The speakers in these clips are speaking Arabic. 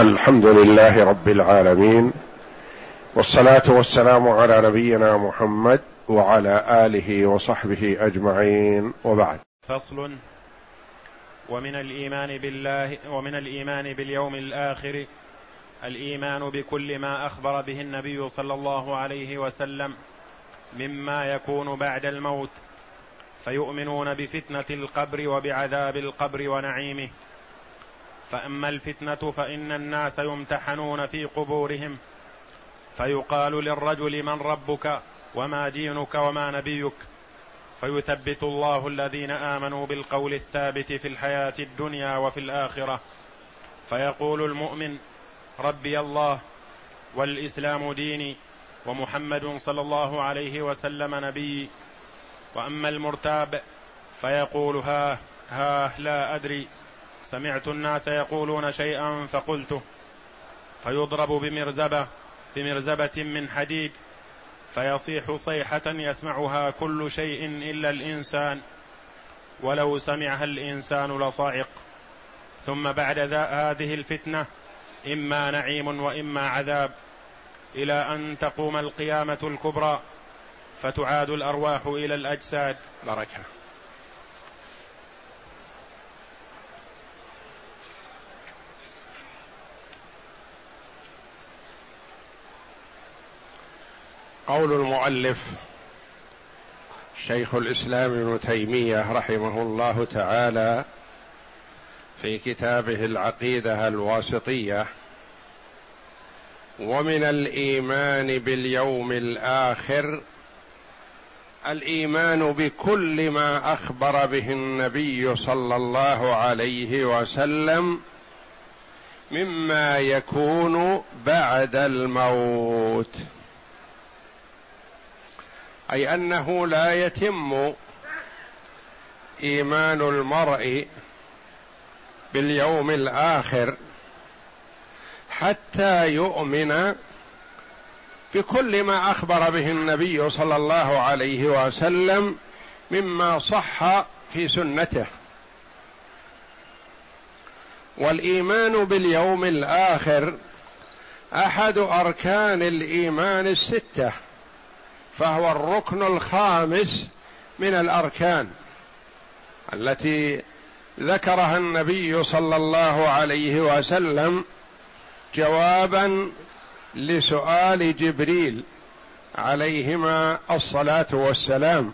الحمد لله رب العالمين والصلاة والسلام على نبينا محمد وعلى آله وصحبه أجمعين وبعد. فصل. ومن الإيمان بالله ومن الإيمان باليوم الآخر الإيمان بكل ما أخبر به النبي صلى الله عليه وسلم مما يكون بعد الموت فيؤمنون بفتنة القبر وبعذاب القبر ونعيمه. فأما الفتنة فإن الناس يمتحنون في قبورهم. فيقال للرجل من ربك وما دينك وما نبيك. فيثبت الله الذين آمنوا بالقول الثابت في الحياة الدنيا وفي الآخرة. فيقول المؤمن ربي الله والإسلام ديني ومحمد صلى الله عليه وسلم نبيي وأما المرتاب فيقول ها ها لا أدري. سمعت الناس يقولون شيئا فقلته فيضرب بمرزبة بمرزبة من حديد فيصيح صيحة يسمعها كل شيء إلا الإنسان ولو سمعها الإنسان لصاعق ثم بعد هذه الفتنة إما نعيم وإما عذاب إلى أن تقوم القيامة الكبرى فتعاد الأرواح إلى الأجساد. بركه قول المؤلف شيخ الإسلام ابن تيمية رحمه الله تعالى في كتابه العقيدة الواسطية ومن الإيمان باليوم الآخر الإيمان بكل ما أخبر به النبي صلى الله عليه وسلم مما يكون بعد الموت. أي أنه لا يتم إيمان المرء باليوم الآخر حتى يؤمن بكل ما أخبر به النبي صلى الله عليه وسلم مما صح في سنته. والإيمان باليوم الآخر أحد أركان الإيمان الستة. فهو الركن الخامس من الأركان التي ذكرها النبي صلى الله عليه وسلم جوابا لسؤال جبريل عليهما الصلاة والسلام.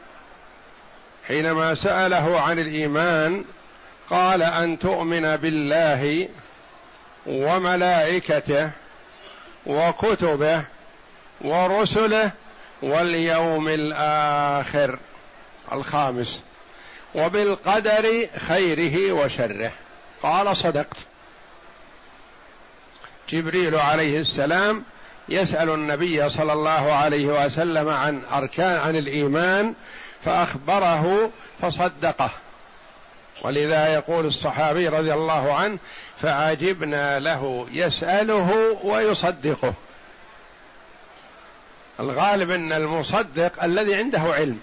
حينما سأله عن الإيمان قال أن تؤمن بالله وملائكته وكتبه ورسله واليوم الآخر الخامس. وبالقدر خيره وشره. قال صدقت. جبريل عليه السلام يسأل النبي صلى الله عليه وسلم عن أركان عن الإيمان فأخبره فصدقه. ولذا يقول الصحابي رضي الله عنه فعجبنا له يسأله ويصدقه. الغالب إن المصدق الذي عنده علم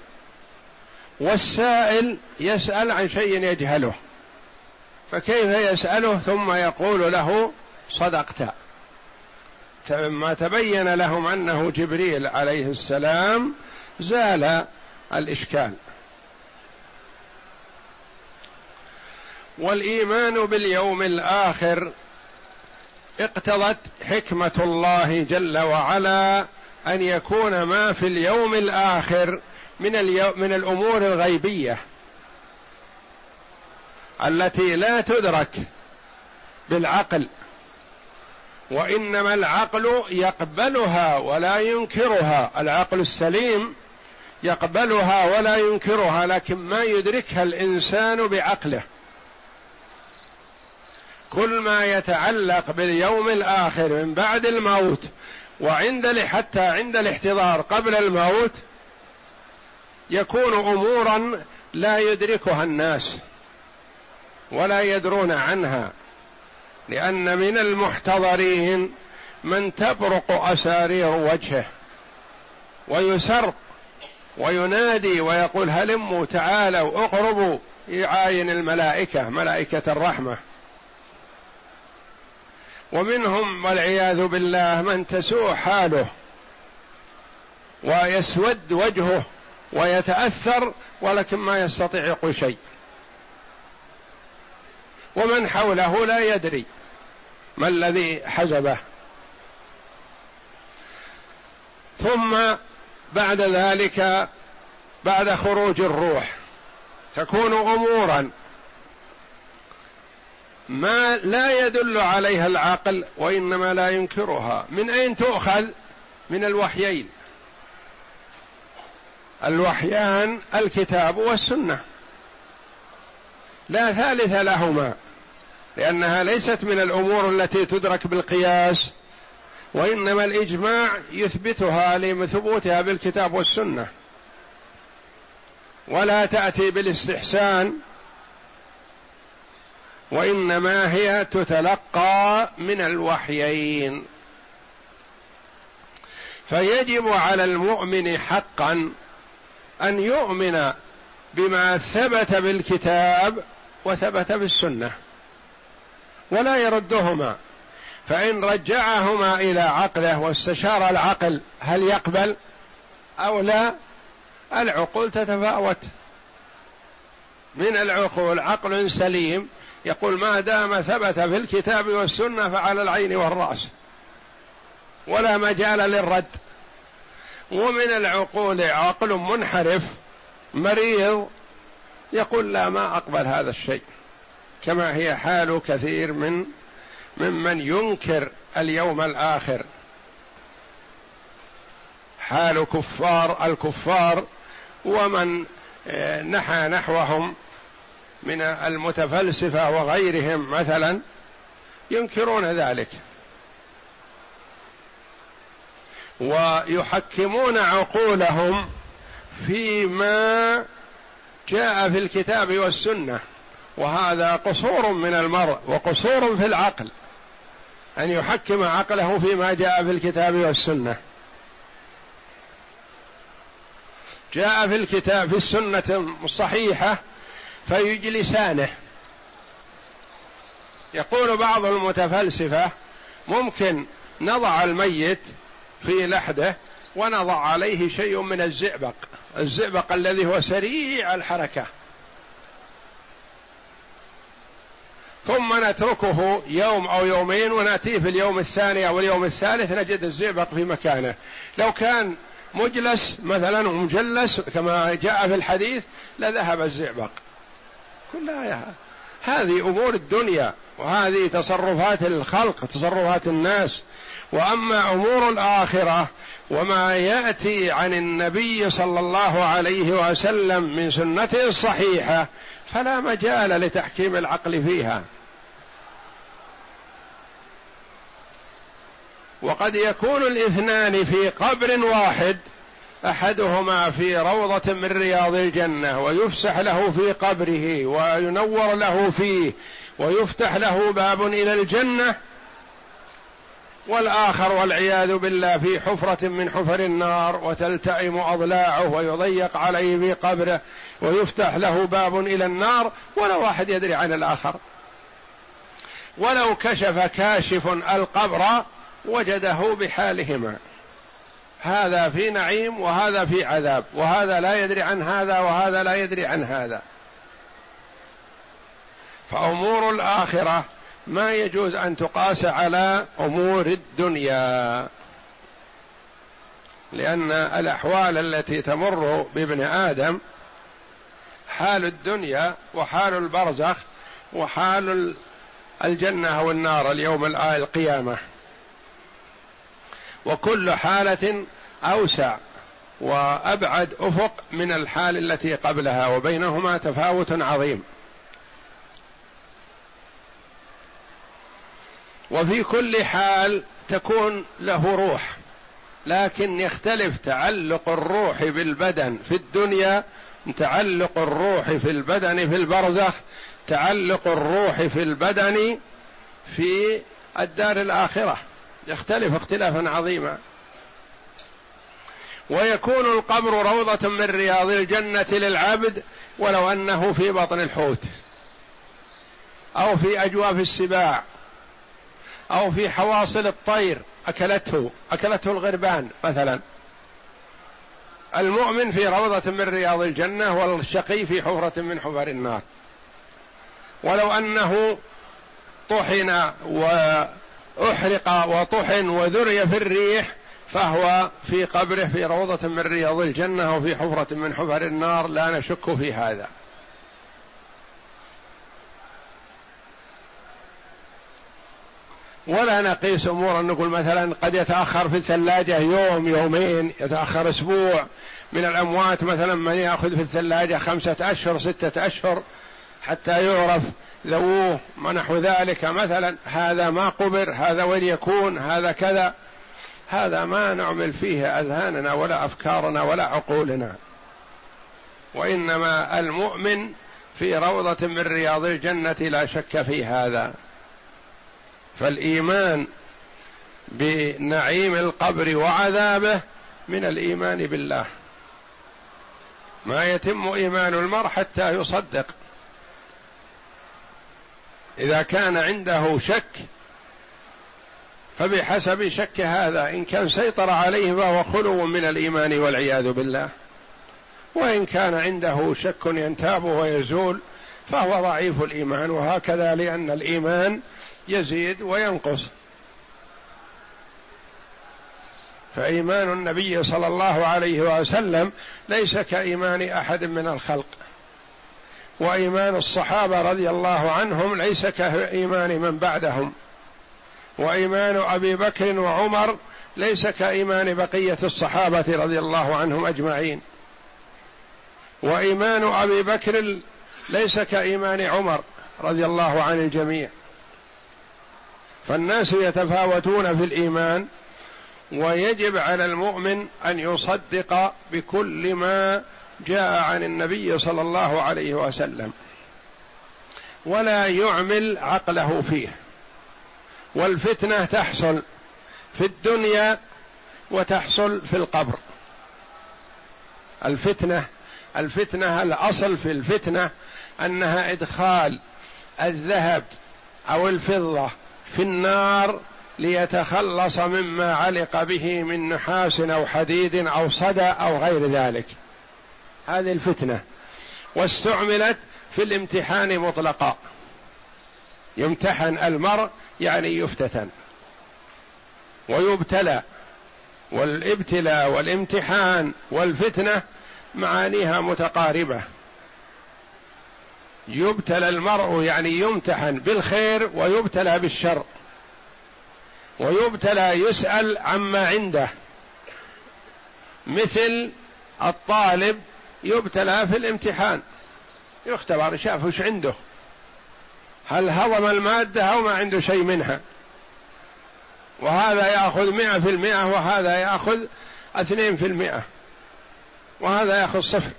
والسائل يسأل عن شيء يجهله فكيف يسأله؟ ثم يقول له صدقت. ما تبين لهم أنه جبريل عليه السلام زال الإشكال. والإيمان باليوم الآخر اقتضت حكمة الله جل وعلا أن يكون ما في اليوم الآخر من اليوم من الأمور الغيبية التي لا تدرك بالعقل وإنما العقل يقبلها ولا ينكرها. العقل السليم يقبلها ولا ينكرها لكن ما يدركها الإنسان بعقله. كل ما يتعلق باليوم الآخر من بعد الموت وعند حتى عند الاحتضار قبل الموت يكون أمورا لا يدركها الناس ولا يدرون عنها لأن من المحتضرين من تبرق أسارير وجهه ويسر وينادي ويقول هلموا تعالوا اقربوا يعاين الملائكة ملائكة الرحمة. ومنهم والعياذ بالله من تسوء حاله ويسود وجهه ويتأثر ولكن ما يستطيع يقول شيء. ومن حوله لا يدري ما الذي حجبه ثم بعد ذلك بعد خروج الروح تكون امورا ما لا يدل عليها العقل وإنما لا ينكرها. من أين تؤخذ؟ من الوحيين. الوحيان الكتاب والسنة. لا ثالث لهما لأنها ليست من الأمور التي تدرك بالقياس وإنما الإجماع يثبتها لثبوتها بالكتاب والسنة. ولا تأتي بالاستحسان وإنما هي تتلقى من الوحيين. فيجب على المؤمن حقا أن يؤمن بما ثبت بالكتاب وثبت بالسنة ولا يردهما. فإن رجعهما إلى عقله واستشار العقل هل يقبل أو لا العقول تتفاوت. من العقول عقل سليم يقول ما دام ثبت في الكتاب والسنة فعلى العين والرأس ولا مجال للرد. ومن العقول عقل منحرف مريض يقول لا ما أقبل هذا الشيء. كما هي حال كثير من ممن ينكر اليوم الآخر. حال كفار الكفار ومن آه، نحى نحوهم. من المتفلسفة وغيرهم مثلا ينكرون ذلك. ويحكمون عقولهم فيما جاء في الكتاب والسنة. وهذا قصور من المرء وقصور في العقل أن يحكم عقله فيما جاء في الكتاب والسنة. جاء في الكتاب في السنة الصحيحه فيجلسانه يقول بعض المتفلسفة ممكن نضع الميت في لحده ونضع عليه شيء من الزئبق الزئبق الذي هو سريع الحركة. ثم نتركه يوم أو يومين وناتيه في اليوم الثاني أو اليوم الثالث نجد الزئبق في مكانه. لو كان مجلس مثلا ومجلس كما جاء في الحديث لذهب الزئبق. كلها هذه أمور الدنيا وهذه تصرفات الخلق تصرفات الناس. وأما أمور الآخرة وما يأتي عن النبي صلى الله عليه وسلم من سنته الصحيحة فلا مجال لتحكيم العقل فيها. وقد يكون الاثنان في قبر واحد أحدهما في روضة من رياض الجنة ويفسح له في قبره وينور له فيه ويفتح له باب إلى الجنة والآخر والعياذ بالله في حفرة من حفر النار وتلتئم أضلاعه ويضيق عليه في قبره ويفتح له باب إلى النار ولا واحد يدري عن الآخر. ولو كشف كاشف القبر وجده بحالهما. هذا في نعيم وهذا في عذاب وهذا لا يدري عن هذا وهذا لا يدري عن هذا. فأمور الآخرة ما يجوز أن تقاس على أمور الدنيا. لأن الأحوال التي تمر بابن آدم حال الدنيا وحال البرزخ وحال الجنة أو النار اليوم القيامة. وكل حالة أوسع وأبعد أفق من الحال التي قبلها وبينهما تفاوت عظيم. وفي كل حال تكون له روح لكن يختلف تعلق الروح بالبدن في الدنيا تعلق الروح في البدن في البرزخ تعلق الروح في البدن في الدار الآخرة. يختلف اختلافا عظيما. ويكون القبر روضة من رياض الجنة للعبد ولو أنه في بطن الحوت أو في أجواف السباع أو في حواصل الطير أكلته أكلته الغربان مثلا. المؤمن في روضة من رياض الجنة والشقي في حفرة من حفر النار. ولو أنه طحن وأحرق وطحن وذري في الريح فهو في قبره في روضة من رياض الجنة وفي حفرة من حفر النار لا نشك في هذا. ولا نقيس أمورا نقول مثلا قد يتأخر في الثلاجة يوم يومين يتأخر أسبوع. من الأموات مثلا من يأخذ في الثلاجة خمسة أشهر ستة أشهر حتى يعرف ذووه ونحو ذلك مثلا هذا ما قبر هذا وين يكون هذا كذا هذا ما نعمل فيه أذهاننا ولا أفكارنا ولا عقولنا. وإنما المؤمن في روضة من رياض الجنة لا شك في هذا. فالإيمان بنعيم القبر وعذابه من الإيمان بالله. ما يتم إيمان المرء حتى يصدق. إذا كان عنده شك فبحسب شك هذا إن كان سيطر عليه فهو خلو من الإيمان والعياذ بالله. وإن كان عنده شك ينتاب ويزول فهو ضعيف الإيمان وهكذا لأن الإيمان يزيد وينقص. فإيمان النبي صلى الله عليه وسلم ليس كإيمان أحد من الخلق. وإيمان الصحابة رضي الله عنهم ليس كإيمان من بعدهم. وإيمان أبي بكر وعمر ليس كإيمان بقية الصحابة رضي الله عنهم أجمعين. وإيمان أبي بكر ليس كإيمان عمر رضي الله عن الجميع. فالناس يتفاوتون في الإيمان ويجب على المؤمن أن يصدق بكل ما جاء عن النبي صلى الله عليه وسلم ولا يعمل عقله فيه والفتنة تحصل في الدنيا وتحصل في القبر. الفتنة الفتنة الأصل في الفتنة أنها إدخال الذهب أو الفضة في النار ليتخلص مما علق به من نحاس أو حديد أو صدى أو غير ذلك. هذه الفتنة واستعملت في الامتحان مطلقا. يمتحن المرء يعني يفتتن. ويبتلى. والابتلاء والامتحان والفتنة معانيها متقاربة. يبتلى المرء يعني يمتحن بالخير ويبتلى بالشر. ويبتلى يسأل عما عنده. مثل الطالب يبتلى في الامتحان. يختبر شاف وش عنده. هل هضم المادة أو ما عنده شيء منها. وهذا يأخذ مئة في المئة وهذا يأخذ اثنين في المئة. وهذا يأخذ صفر.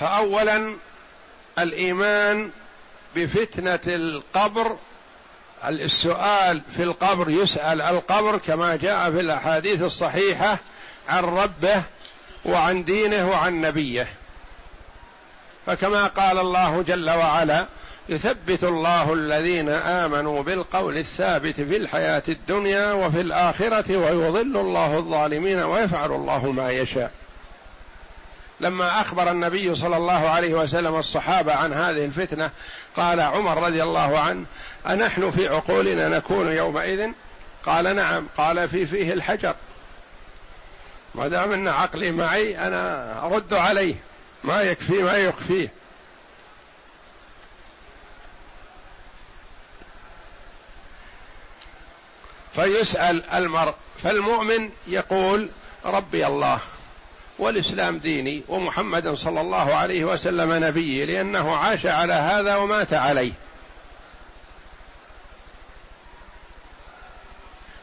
فأولا الإيمان بفتنة القبر السؤال في القبر يسأل القبر كما جاء في الأحاديث الصحيحة عن ربه وعن دينه وعن نبيه. فكما قال الله جل وعلا يثبت الله الذين آمنوا بالقول الثابت في الحياة الدنيا وفي الآخرة ويضل الله الظالمين ويفعل الله ما يشاء. لما أخبر النبي صلى الله عليه وسلم الصحابة عن هذه الفتنة قال عمر رضي الله عنه أنحن في عقولنا نكون يومئذ؟ قال نعم قال في فيه الحجر. ما دام أن عقلي معي أنا أرد عليه. ما يكفي ما يخفيه. فيسأل المرء فالمؤمن يقول ربي الله. والإسلام ديني ومحمد صلى الله عليه وسلم نبيي لأنه عاش على هذا ومات عليه.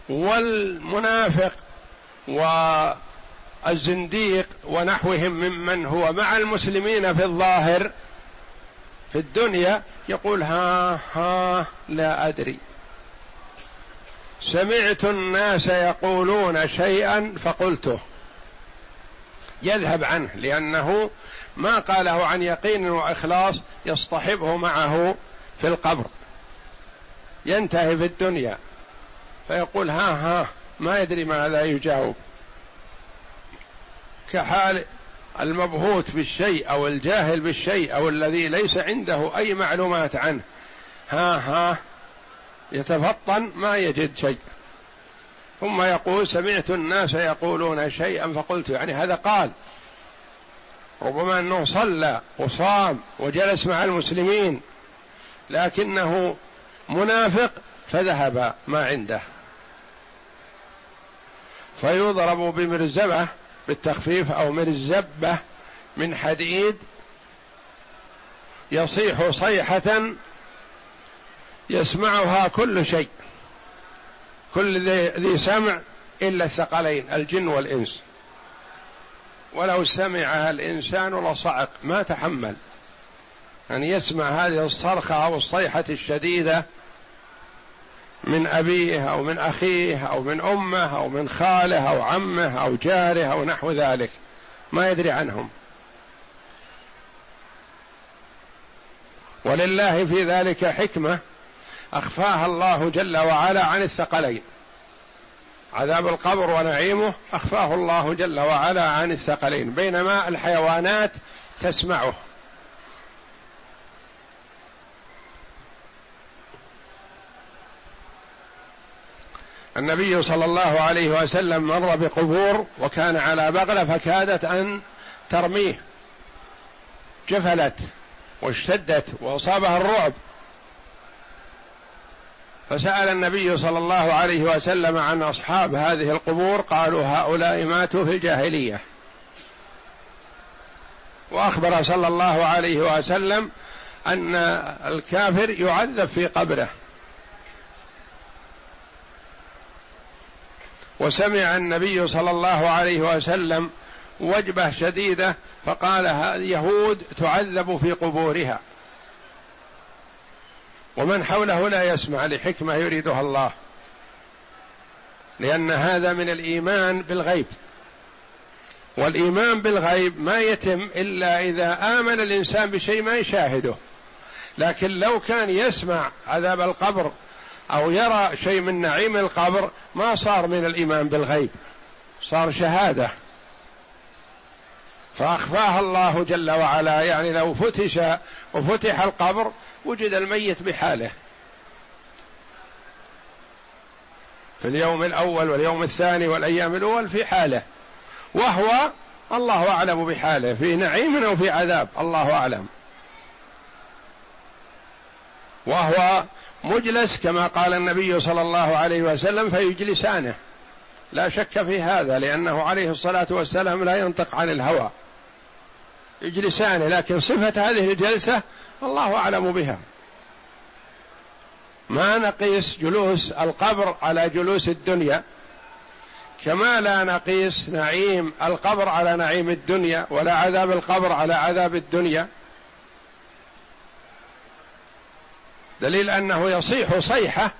والمنافق والزنديق ونحوهم ممن هو مع المسلمين في الظاهر في الدنيا يقول ها ها لا أدري. سمعت الناس يقولون شيئا فقلته. يذهب عنه لأنه ما قاله عن يقين وإخلاص يصطحبه معه في القبر. ينتهي في الدنيا. فيقول ها ها ما يدري ماذا يجاوب. كحال المبهوت بالشيء أو الجاهل بالشيء أو الذي ليس عنده أي معلومات عنه. ها ها يتفطن ما يجد شيء. ثم يقول سمعت الناس يقولون شيئا فقلت يعني هذا قال. ربما أنه صلى وصام وجلس مع المسلمين لكنه منافق فذهب ما عنده. فيضرب بمرزبة بالتخفيف أو مرزبة من حديد يصيح صيحة يسمعها كل شيء. كل ذي سمع إلا الثقلين الجن والإنس. ولو سمعها الإنسان لصعق ما تحمل. أن يسمع هذه الصرخة أو الصيحة الشديدة من أبيه أو من أخيه أو من أمه أو من خاله أو عمه أو جاره أو نحو ذلك. ما يدري عنهم. ولله في ذلك حكمة. أخفاها الله جل وعلا عن الثقلين. عذاب القبر ونعيمه أخفاه الله جل وعلا عن الثقلين. بينما الحيوانات تسمعه. النبي صلى الله عليه وسلم مر بقبور وكان على بغلة فكادت أن ترميه. جفلت واشتدت وأصابها الرعب. فسأل النبي صلى الله عليه وسلم عن أصحاب هذه القبور قالوا هؤلاء ماتوا في الجاهلية. وأخبر صلى الله عليه وسلم أن الكافر يعذب في قبره. وسمع النبي صلى الله عليه وسلم وجبة شديدة فقال اليهود تعذب في قبورها. ومن حوله لا يسمع لحكمة يريدها الله. لأن هذا من الإيمان بالغيب. والإيمان بالغيب ما يتم إلا إذا آمن الإنسان بشيء ما يشاهده. لكن لو كان يسمع عذاب القبر أو يرى شيء من نعيم القبر ما صار من الإيمان بالغيب. صار شهادة. فأخفاها الله جل وعلا. يعني لو فتش وفتح القبر وجد الميت بحاله. في اليوم الأول واليوم الثاني والأيام الأول في حاله. وهو الله أعلم بحاله في نعيم أو في عذاب الله أعلم. وهو مجلس كما قال النبي صلى الله عليه وسلم فيجلسانه. لا شك في هذا لأنه عليه الصلاة والسلام لا ينطق عن الهوى. يجلسانه لكن صفة هذه الجلسة الله أعلم بها. ما نقيس جلوس القبر على جلوس الدنيا كما لا نقيس نعيم القبر على نعيم الدنيا ولا عذاب القبر على عذاب الدنيا. دليل أنه يصيح صيحة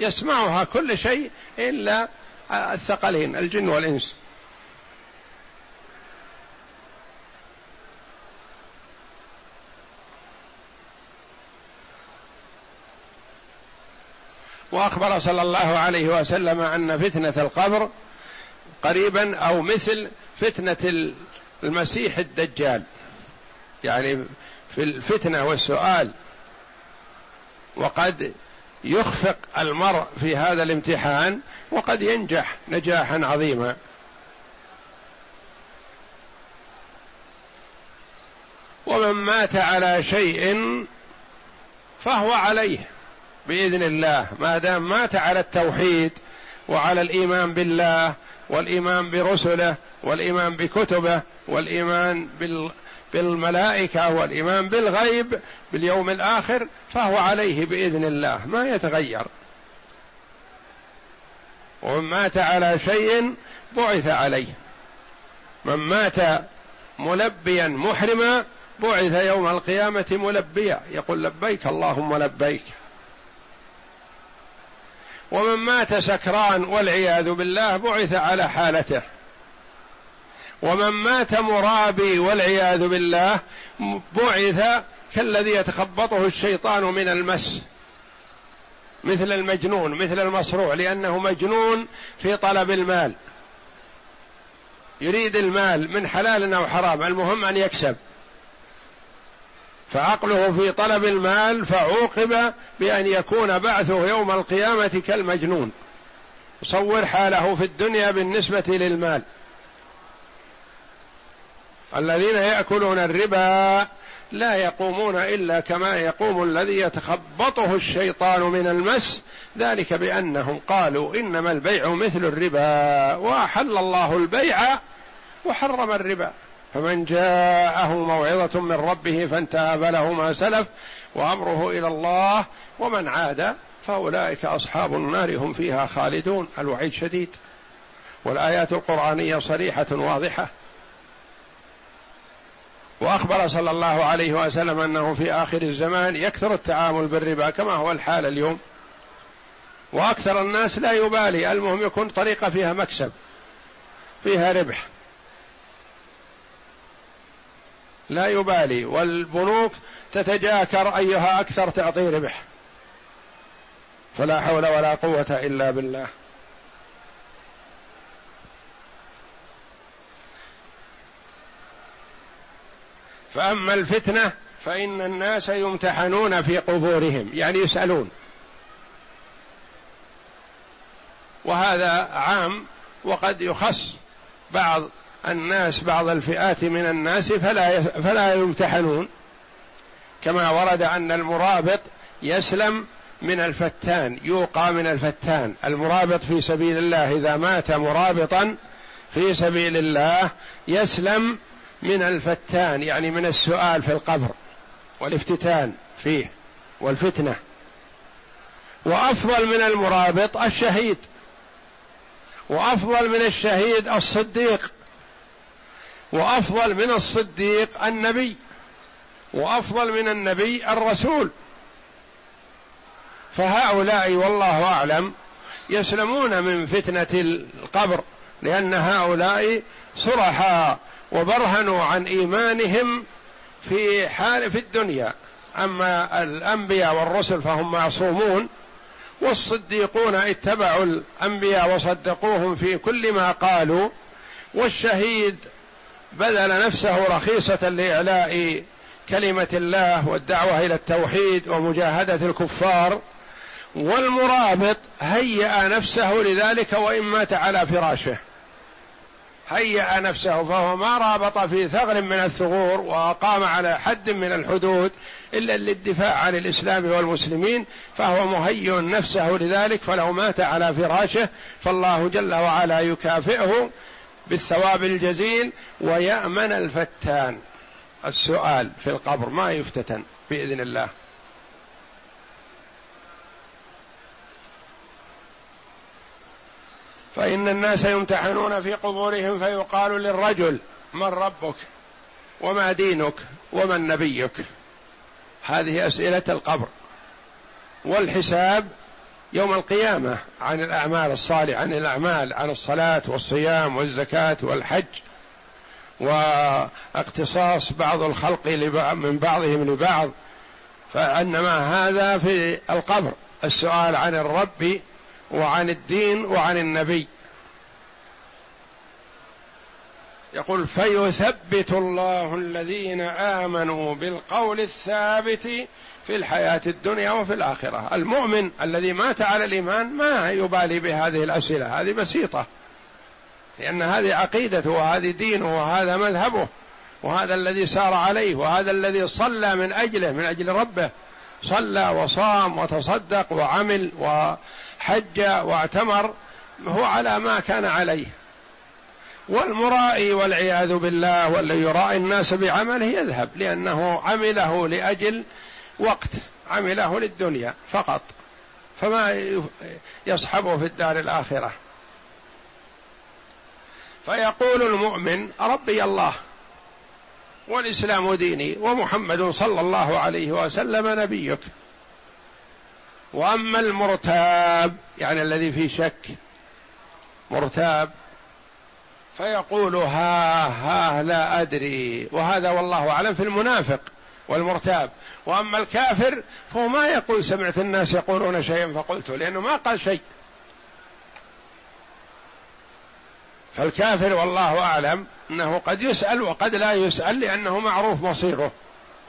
يسمعها كل شيء إلا الثقلين الجن والإنس. وأخبر صلى الله عليه وسلم أن فتنة القبر قريبا أو مثل فتنة المسيح الدجال. يعني في الفتنة والسؤال. وقد يخفق المرء في هذا الامتحان وقد ينجح نجاحا عظيما. ومن مات على شيء فهو عليه. بإذن الله. ما دام مات على التوحيد وعلى الإيمان بالله والإيمان برسله والإيمان بكتبه والإيمان بال بالملائكة والإيمان بالغيب باليوم الآخر فهو عليه بإذن الله. ما يتغير. ومن مات على شيء بعث عليه. من مات ملبيا محرما بعث يوم القيامة ملبيا. يقول لبيك اللهم لبيك. ومن مات سكران والعياذ بالله بعث على حالته. ومن مات مرابي والعياذ بالله بعث كالذي يتخبطه الشيطان من المس مثل المجنون مثل المصروع لأنه مجنون في طلب المال. يريد المال من حلال أو حرام المهم أن يكسب. فعقله في طلب المال فعوقب بأن يكون بعثه يوم القيامة كالمجنون. صور حاله في الدنيا بالنسبة للمال. الذين يأكلون الربا لا يقومون إلا كما يقوم الذي يتخبطه الشيطان من المس. ذلك بأنهم قالوا إنما البيع مثل الربا وأحل الله البيع وحرم الربا. فمن جاءه موعظة من ربه فانتهى فله ما سلف وأمره إلى الله ومن عاد فأولئك أصحاب النار هم فيها خالدون الوعيد شديد. والآيات القرآنية صريحة واضحة. وأخبر صلى الله عليه وسلم أنه في آخر الزمان يكثر التعامل بالربا كما هو الحال اليوم. وأكثر الناس لا يبالي المهم يكون طريقة فيها مكسب فيها ربح. لا يبالي. والبنوك تتجاكر أيها أكثر تعطي ربح فلا حول ولا قوة إلا بالله. فأما الفتنة فإن الناس يمتحنون في قبورهم يعني يسألون. وهذا عام وقد يخص بعض الناس بعض الفئات من الناس فلا فلا يمتحنون. كما ورد أن المرابط يسلم من الفتان يوقى من الفتان. المرابط في سبيل الله إذا مات مرابطا في سبيل الله يسلم من الفتان يعني من السؤال في القبر والافتتان فيه والفتنة. وأفضل من المرابط الشهيد. وأفضل من الشهيد الصديق. وأفضل من الصديق النبي وأفضل من النبي الرسول. فهؤلاء والله أعلم يسلمون من فتنة القبر لأن هؤلاء صرحا وبرهنوا عن إيمانهم في حال في الدنيا. أما الأنبياء والرسل فهم معصومون والصديقون اتبعوا الأنبياء وصدقوهم في كل ما قالوا والشهيد بذل نفسه رخيصة لإعلاء كلمة الله والدعوة إلى التوحيد ومجاهدة الكفار والمرابط هيأ نفسه لذلك وإن مات على فراشه. هيأ نفسه فهو ما رابط في ثغر من الثغور وقام على حد من الحدود إلا للدفاع عن الإسلام والمسلمين فهو مهيئ نفسه لذلك فلو مات على فراشه فالله جل وعلا يكافئه. بالثواب الجزيل ويأمن الفتان. السؤال في القبر ما يفتتن بإذن الله. فإن الناس يمتحنون في قبورهم فيقال للرجل من ربك وما دينك ومن نبيك. هذه أسئلة القبر. والحساب يوم القيامة عن الأعمال الصالحة عن الأعمال عن الصلاة والصيام والزكاة والحج واقتصاص بعض الخلق من بعضهم لبعض. فإنما هذا في القبر السؤال عن الرب وعن الدين وعن النبي. يقول فيثبت الله الذين آمنوا بالقول الثابت في الحياة الدنيا وفي الآخرة. المؤمن الذي مات على الإيمان ما يبالي بهذه الأسئلة. هذه بسيطة. لأن هذه عقيدته وهذه دينه وهذا مذهبه وهذا الذي سار عليه وهذا الذي صلى من أجله من أجل ربه. صلى وصام وتصدق وعمل و حج واعتمر. هو على ما كان عليه. والمرائي والعياذ بالله والذي يرائي الناس بعمله يذهب لأنه عمله لأجل وقت عمله للدنيا فقط فما يصحبه في الدار الآخرة. فيقول المؤمن ربي الله والإسلام ديني ومحمد صلى الله عليه وسلم نبيك. وأما المرتاب يعني الذي في شك مرتاب فيقول ها ها لا أدري. وهذا والله أعلم في المنافق. والمرتاب. وأما الكافر فهو ما يقول سمعت الناس يقولون شيئا فقلته لأنه ما قال شيء. فالكافر والله أعلم أنه قد يسأل وقد لا يسأل لأنه معروف مصيره.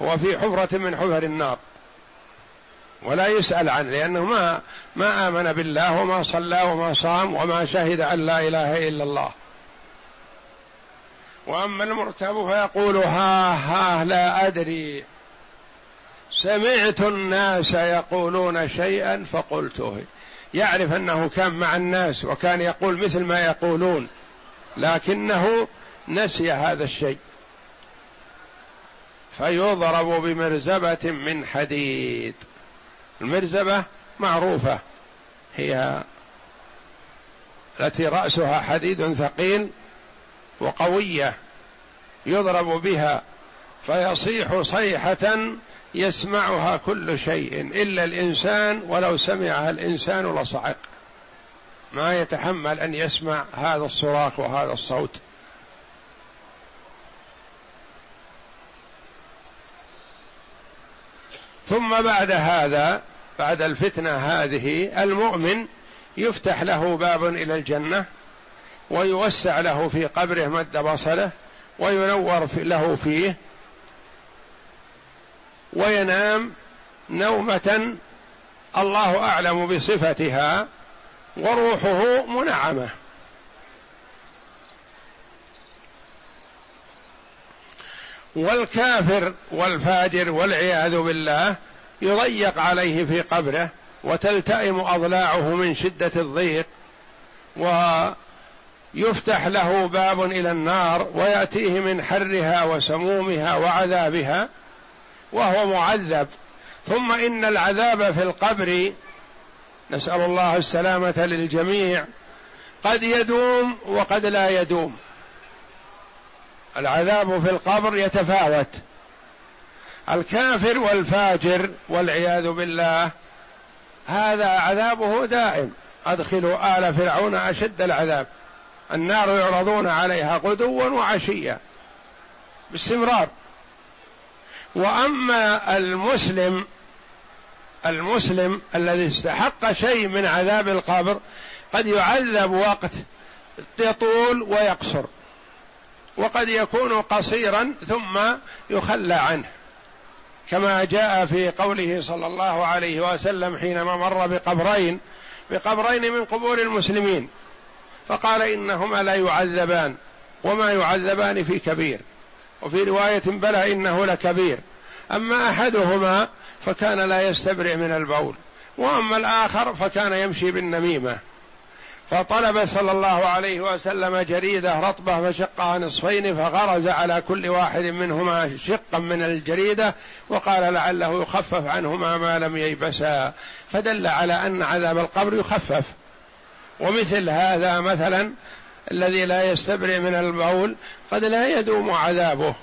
هو في حفرة من حفر النار. ولا يسأل عنه لأنه ما ما آمن بالله وما صلى وما صام وما شهد أن لا إله إلا الله. وأما المرتاب فيقول ها ها لا أدري. سمعت الناس يقولون شيئا فقلته. يعرف أنه كان مع الناس وكان يقول مثل ما يقولون لكنه نسي هذا الشيء. فيضرب بمرزبة من حديد. المرزبة معروفة هي التي رأسها حديد ثقيل وقوية يضرب بها فيصيح صيحة يسمعها كل شيء إلا الإنسان ولو سمعها الإنسان لصعق. ما يتحمل أن يسمع هذا الصراخ وهذا الصوت. ثم بعد هذا بعد الفتنة هذه المؤمن يفتح له باب إلى الجنة ويوسع له في قبره مد بصره وينور له فيه وينام نومة الله أعلم بصفتها وروحه منعمة. والكافر والفاجر والعياذ بالله يضيق عليه في قبره وتلتئم أضلاعه من شدة الضيق و يفتح له باب إلى النار ويأتيه من حرها وسمومها وعذابها وهو معذب. ثم إن العذاب في القبر نسأل الله السلامة للجميع قد يدوم وقد لا يدوم. العذاب في القبر يتفاوت. الكافر والفاجر والعياذ بالله هذا عذابه دائم. أدخلوا آل فرعون أشد العذاب. النار يعرضون عليها غدوا وعشيا باستمرار. وأما المسلم المسلم الذي استحق شيء من عذاب القبر قد يعذب وقت يطول ويقصر وقد يكون قصيرا ثم يخلى عنه. كما جاء في قوله صلى الله عليه وسلم حينما مر بقبرين بقبرين من قبور المسلمين. فقال إنهما لا يعذبان وما يعذبان في كبير وفي رواية بلى إنه لكبير. أما أحدهما فكان لا يستبرئ من البول وأما الآخر فكان يمشي بالنميمة. فطلب صلى الله عليه وسلم جريدة رطبة فشقها نصفين فغرز على كل واحد منهما شقا من الجريدة وقال لعله يخفف عنهما ما لم ييبسا. فدل على أن عذاب القبر يخفف. ومثل هذا مثلا الذي لا يستبرئ من البول قد لا يدوم عذابه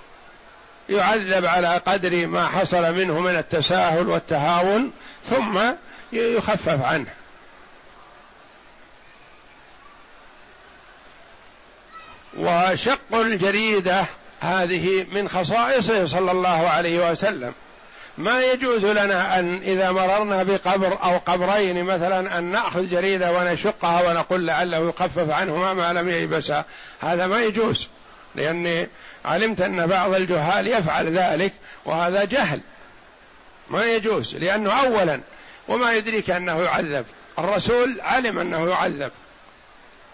يعذب على قدر ما حصل منه من التساهل والتهاون ثم يخفف عنه. وشق الجريدة هذه من خصائصه صلى الله عليه وسلم. ما يجوز لنا أن إذا مررنا بقبر أو قبرين مثلا أن نأخذ جريدة ونشقها ونقول لعله يخفف عنهما ما لم ييبسا هذا ما يجوز لأني علمت أن بعض الجهال يفعل ذلك وهذا جهل. ما يجوز لأنه اولا وما يدريك أنه يعذب. الرسول علم أنه يعذب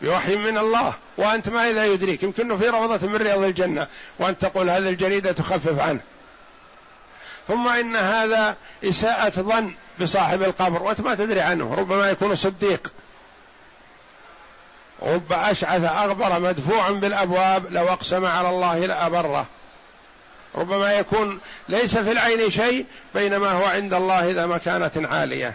بوحي من الله وأنت ما إذا يدريك. يمكنه في روضة من رياض الجنة وأنت تقول هذه الجريدة تخفف عنه. ثم إن هذا إساءة ظن بصاحب القبر وأنت ما تدري عنه ربما يكون صديق. رب أشعث أغبر مدفوع بالأبواب لو أقسم على الله لأبره. ربما يكون ليس في العين شيء بينما هو عند الله ذا مكانه عالية.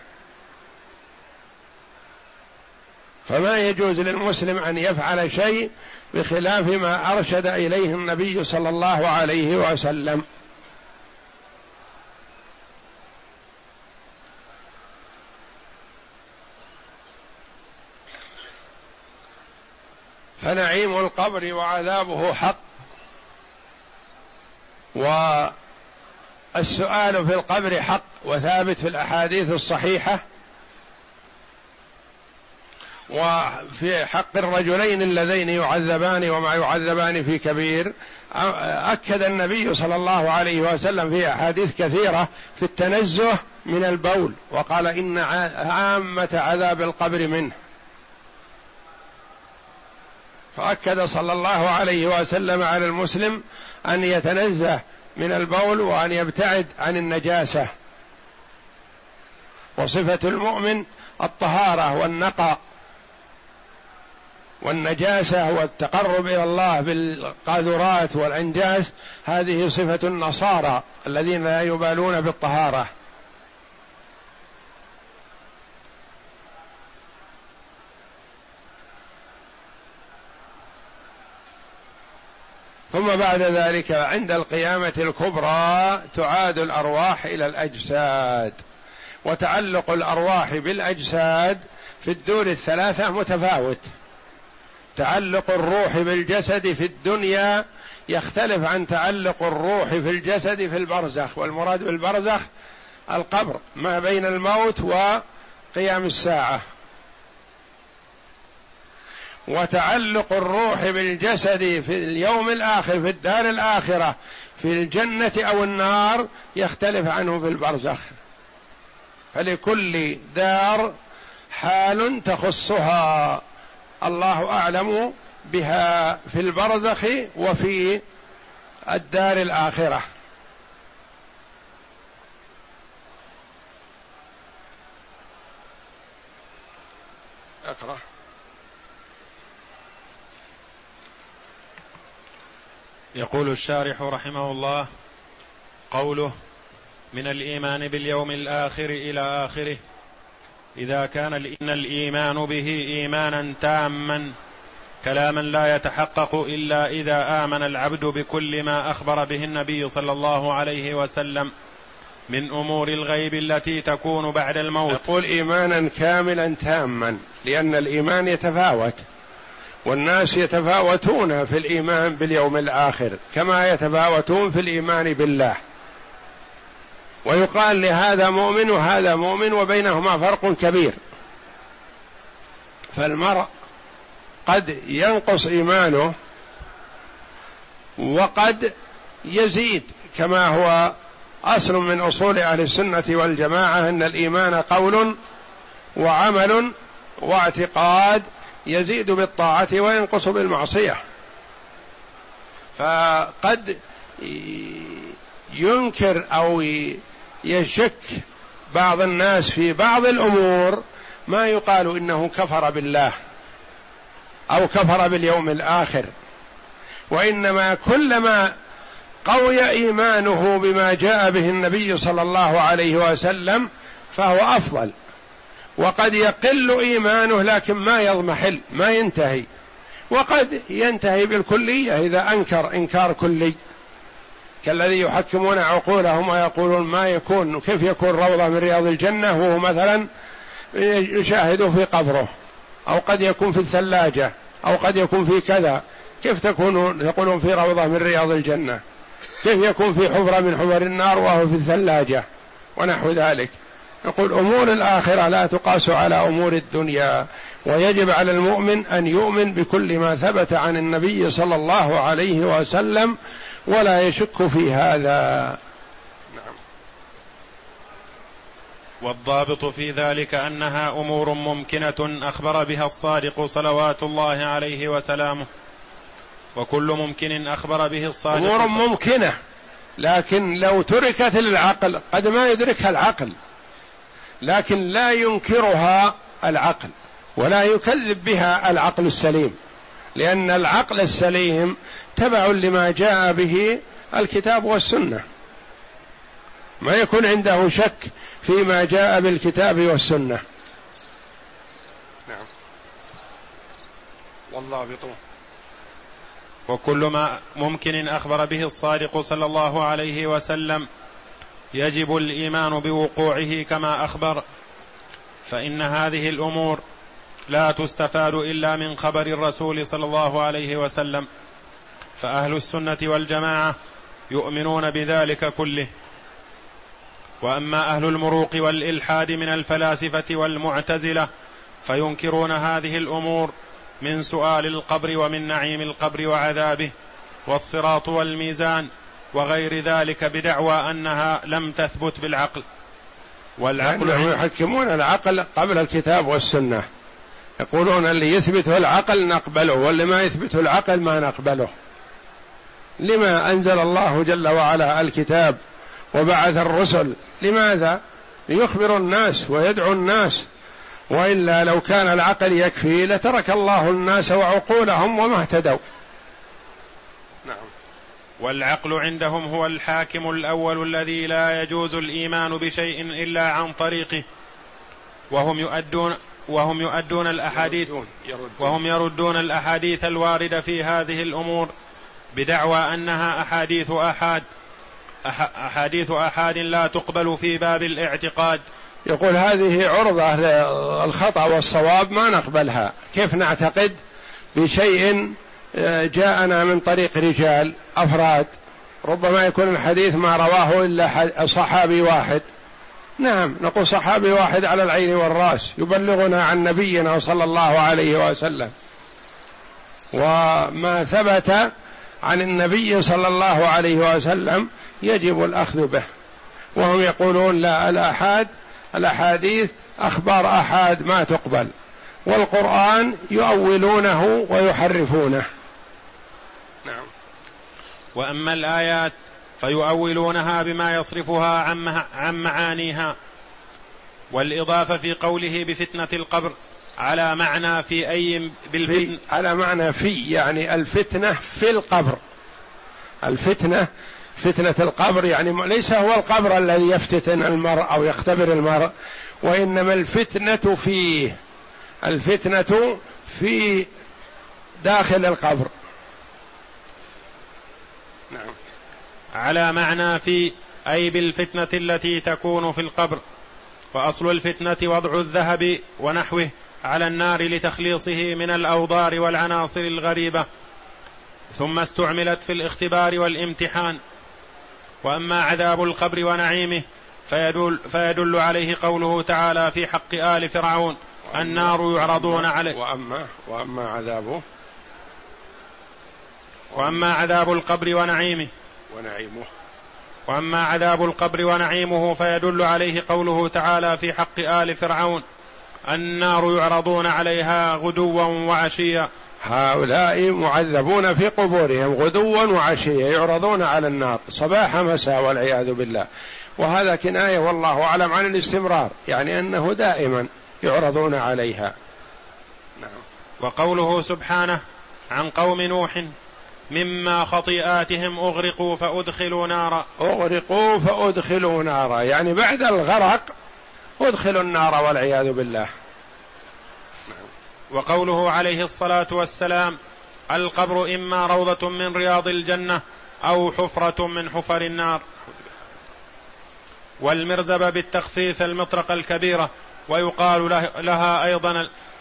فما يجوز للمسلم أن يفعل شيء بخلاف ما أرشد إليه النبي صلى الله عليه وسلم. فنعيم القبر وعذابه حق. والسؤال في القبر حق وثابت في الأحاديث الصحيحة. وفي حق الرجلين اللذين يعذبان وما يعذبان في كبير. أكد النبي صلى الله عليه وسلم في أحاديث كثيرة في التنزه من البول وقال إن عامة عذاب القبر منه. فأكد صلى الله عليه وسلم على المسلم أن يتنزه من البول وأن يبتعد عن النجاسة. وصفة المؤمن الطهارة والنقاء والنجاسة والتقرب إلى الله بالقاذورات والأنجاس هذه صفة النصارى الذين لا يبالون بالطهارة. ثم بعد ذلك عند القيامة الكبرى تعاد الأرواح إلى الأجساد. وتعلق الأرواح بالأجساد في الدور الثلاثة متفاوت. تعلق الروح بالجسد في الدنيا يختلف عن تعلق الروح في الجسد في البرزخ. والمراد بالبرزخ القبر ما بين الموت وقيام الساعة. وتعلق الروح بالجسد في اليوم الآخر في الدار الآخرة في الجنة أو النار يختلف عنه في البرزخ. فلكل دار حال تخصها. الله أعلم بها في البرزخ وفي الدار الآخرة. أقرأ. يقول الشارح رحمه الله قوله من الإيمان باليوم الآخر إلى آخره إذا كان إن الإيمان به إيمانا تاما كلاما لا يتحقق إلا إذا آمن العبد بكل ما أخبر به النبي صلى الله عليه وسلم من أمور الغيب التي تكون بعد الموت. يقول إيمانا كاملا تاما لأن الإيمان يتفاوت. والناس يتفاوتون في الإيمان باليوم الآخر كما يتفاوتون في الإيمان بالله. ويقال لهذا مؤمن وهذا مؤمن وبينهما فرق كبير. فالمرء قد ينقص إيمانه وقد يزيد كما هو أصل من أصول أهل السنة والجماعة أن الإيمان قول وعمل واعتقاد يزيد بالطاعة وينقص بالمعصية. فقد ينكر أو يشك بعض الناس في بعض الأمور ما يقال إنه كفر بالله أو كفر باليوم الآخر. وإنما كلما قوي إيمانه بما جاء به النبي صلى الله عليه وسلم فهو أفضل. وقد يقل إيمانه لكن ما يضمحل ما ينتهي. وقد ينتهي بالكلية إذا أنكر إنكار كلي. كالذي يحكمون عقولهم ويقولون ما يكون كيف يكون روضة من رياض الجنة وهو مثلا يشاهد في قبره. أو قد يكون في الثلاجة أو قد يكون في كذا. كيف تكون يقولون في روضة من رياض الجنة. كيف يكون في حفرة من حفر النار وهو في الثلاجة؟ ونحو ذلك. يقول أمور الآخرة لا تقاس على أمور الدنيا ويجب على المؤمن أن يؤمن بكل ما ثبت عن النبي صلى الله عليه وسلم ولا يشك في هذا. نعم. والضابط في ذلك أنها أمور ممكنة أخبر بها الصادق صلوات الله عليه وسلامه وكل ممكن أخبر به الصادق أمور ممكنة لكن لو تركت للعقل قد ما يدركها العقل. لكن لا ينكرها العقل ولا يكذب بها العقل السليم لأن العقل السليم تبع لما جاء به الكتاب والسنة. ما يكون عنده شك فيما جاء بالكتاب والسنة. نعم. والله بطول. وكل ما ممكن أخبر به الصادق صلى الله عليه وسلم يجب الإيمان بوقوعه كما أخبر فإن هذه الأمور لا تستفاد إلا من خبر الرسول صلى الله عليه وسلم فأهل السنة والجماعة يؤمنون بذلك كله. وأما أهل المروق والإلحاد من الفلاسفة والمعتزلة فينكرون هذه الأمور من سؤال القبر ومن نعيم القبر وعذابه والصراط والميزان وغير ذلك بدعوى أنها لم تثبت بالعقل. والعقل يعني يحكمون العقل قبل الكتاب والسنة. يقولون اللي يثبته العقل نقبله واللي ما يثبته العقل ما نقبله. لما أنزل الله جل وعلا الكتاب وبعث الرسل لماذا؟ ليخبر الناس ويدعو الناس. وإلا لو كان العقل يكفي لترك الله الناس وعقولهم وما اهتدوا. والعقل عندهم هو الحاكم الأول الذي لا يجوز الإيمان بشيء إلا عن طريقه. وهم يؤدون وهم يؤدون الاحاديث وهم يردون الأحاديث الواردة في هذه الأمور بدعوى أنها أحاديث احاد أحاديث أحاد لا تقبل في باب الاعتقاد. يقول هذه عرضة للخطا والصواب ما نقبلها. كيف نعتقد بشيء جاءنا من طريق رجال أفراد. ربما يكون الحديث ما رواه إلا صحابي واحد. نعم نقول صحابي واحد على العين والرأس يبلغنا عن نبينا صلى الله عليه وسلم. وما ثبت عن النبي صلى الله عليه وسلم يجب الأخذ به. وهم يقولون لا الاحاد الأحاديث أخبار أحاد ما تقبل. والقرآن يؤولونه ويحرفونه. وأما الآيات فيؤولونها بما يصرفها عن معانيها. والإضافة في قوله بفتنة القبر على معنى في أي بالفتن. على معنى في يعني الفتنة في القبر. الفتنة فتنة القبر يعني ليس هو القبر الذي يفتتن المرء أو يختبر المرء وإنما الفتنة فيه. الفتنة في داخل القبر نعم على معنى في أي بالفتنة التي تكون في القبر. وأصل الفتنة وضع الذهب ونحوه على النار لتخليصه من الأوضار والعناصر الغريبة. ثم استعملت في الاختبار والامتحان. وأما عذاب القبر ونعيمه فيدل, فيدل عليه قوله تعالى في حق آل فرعون النار يعرضون عليه. واما وأما عذابه. وأما عذاب القبر ونعيمه ونعيمه. وأما عذاب القبر ونعيمه فيدل عليه قوله تعالى في حق آل فرعون النار يعرضون عليها غدوا وعشيا. هؤلاء معذبون في قبورهم غدوا وعشيا يعرضون على النار صباح مساء والعياذ بالله. وهذا كناية والله أعلم عن الاستمرار يعني أنه دائما يعرضون عليها. نعم. وقوله سبحانه عن قوم نوح مما خطيئاتهم أغرقوا فأدخلوا نارا. أغرقوا فأدخلوا نارا. يعني بعد الغرق أدخلوا النار والعياذ بالله. وقوله عليه الصلاة والسلام القبر إما روضة من رياض الجنة أو حفرة من حفر النار. والمرزبة بالتخفيف المطرقة الكبيرة ويقال لها أيضا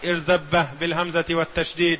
الإرزبة بالهمزة والتشديد.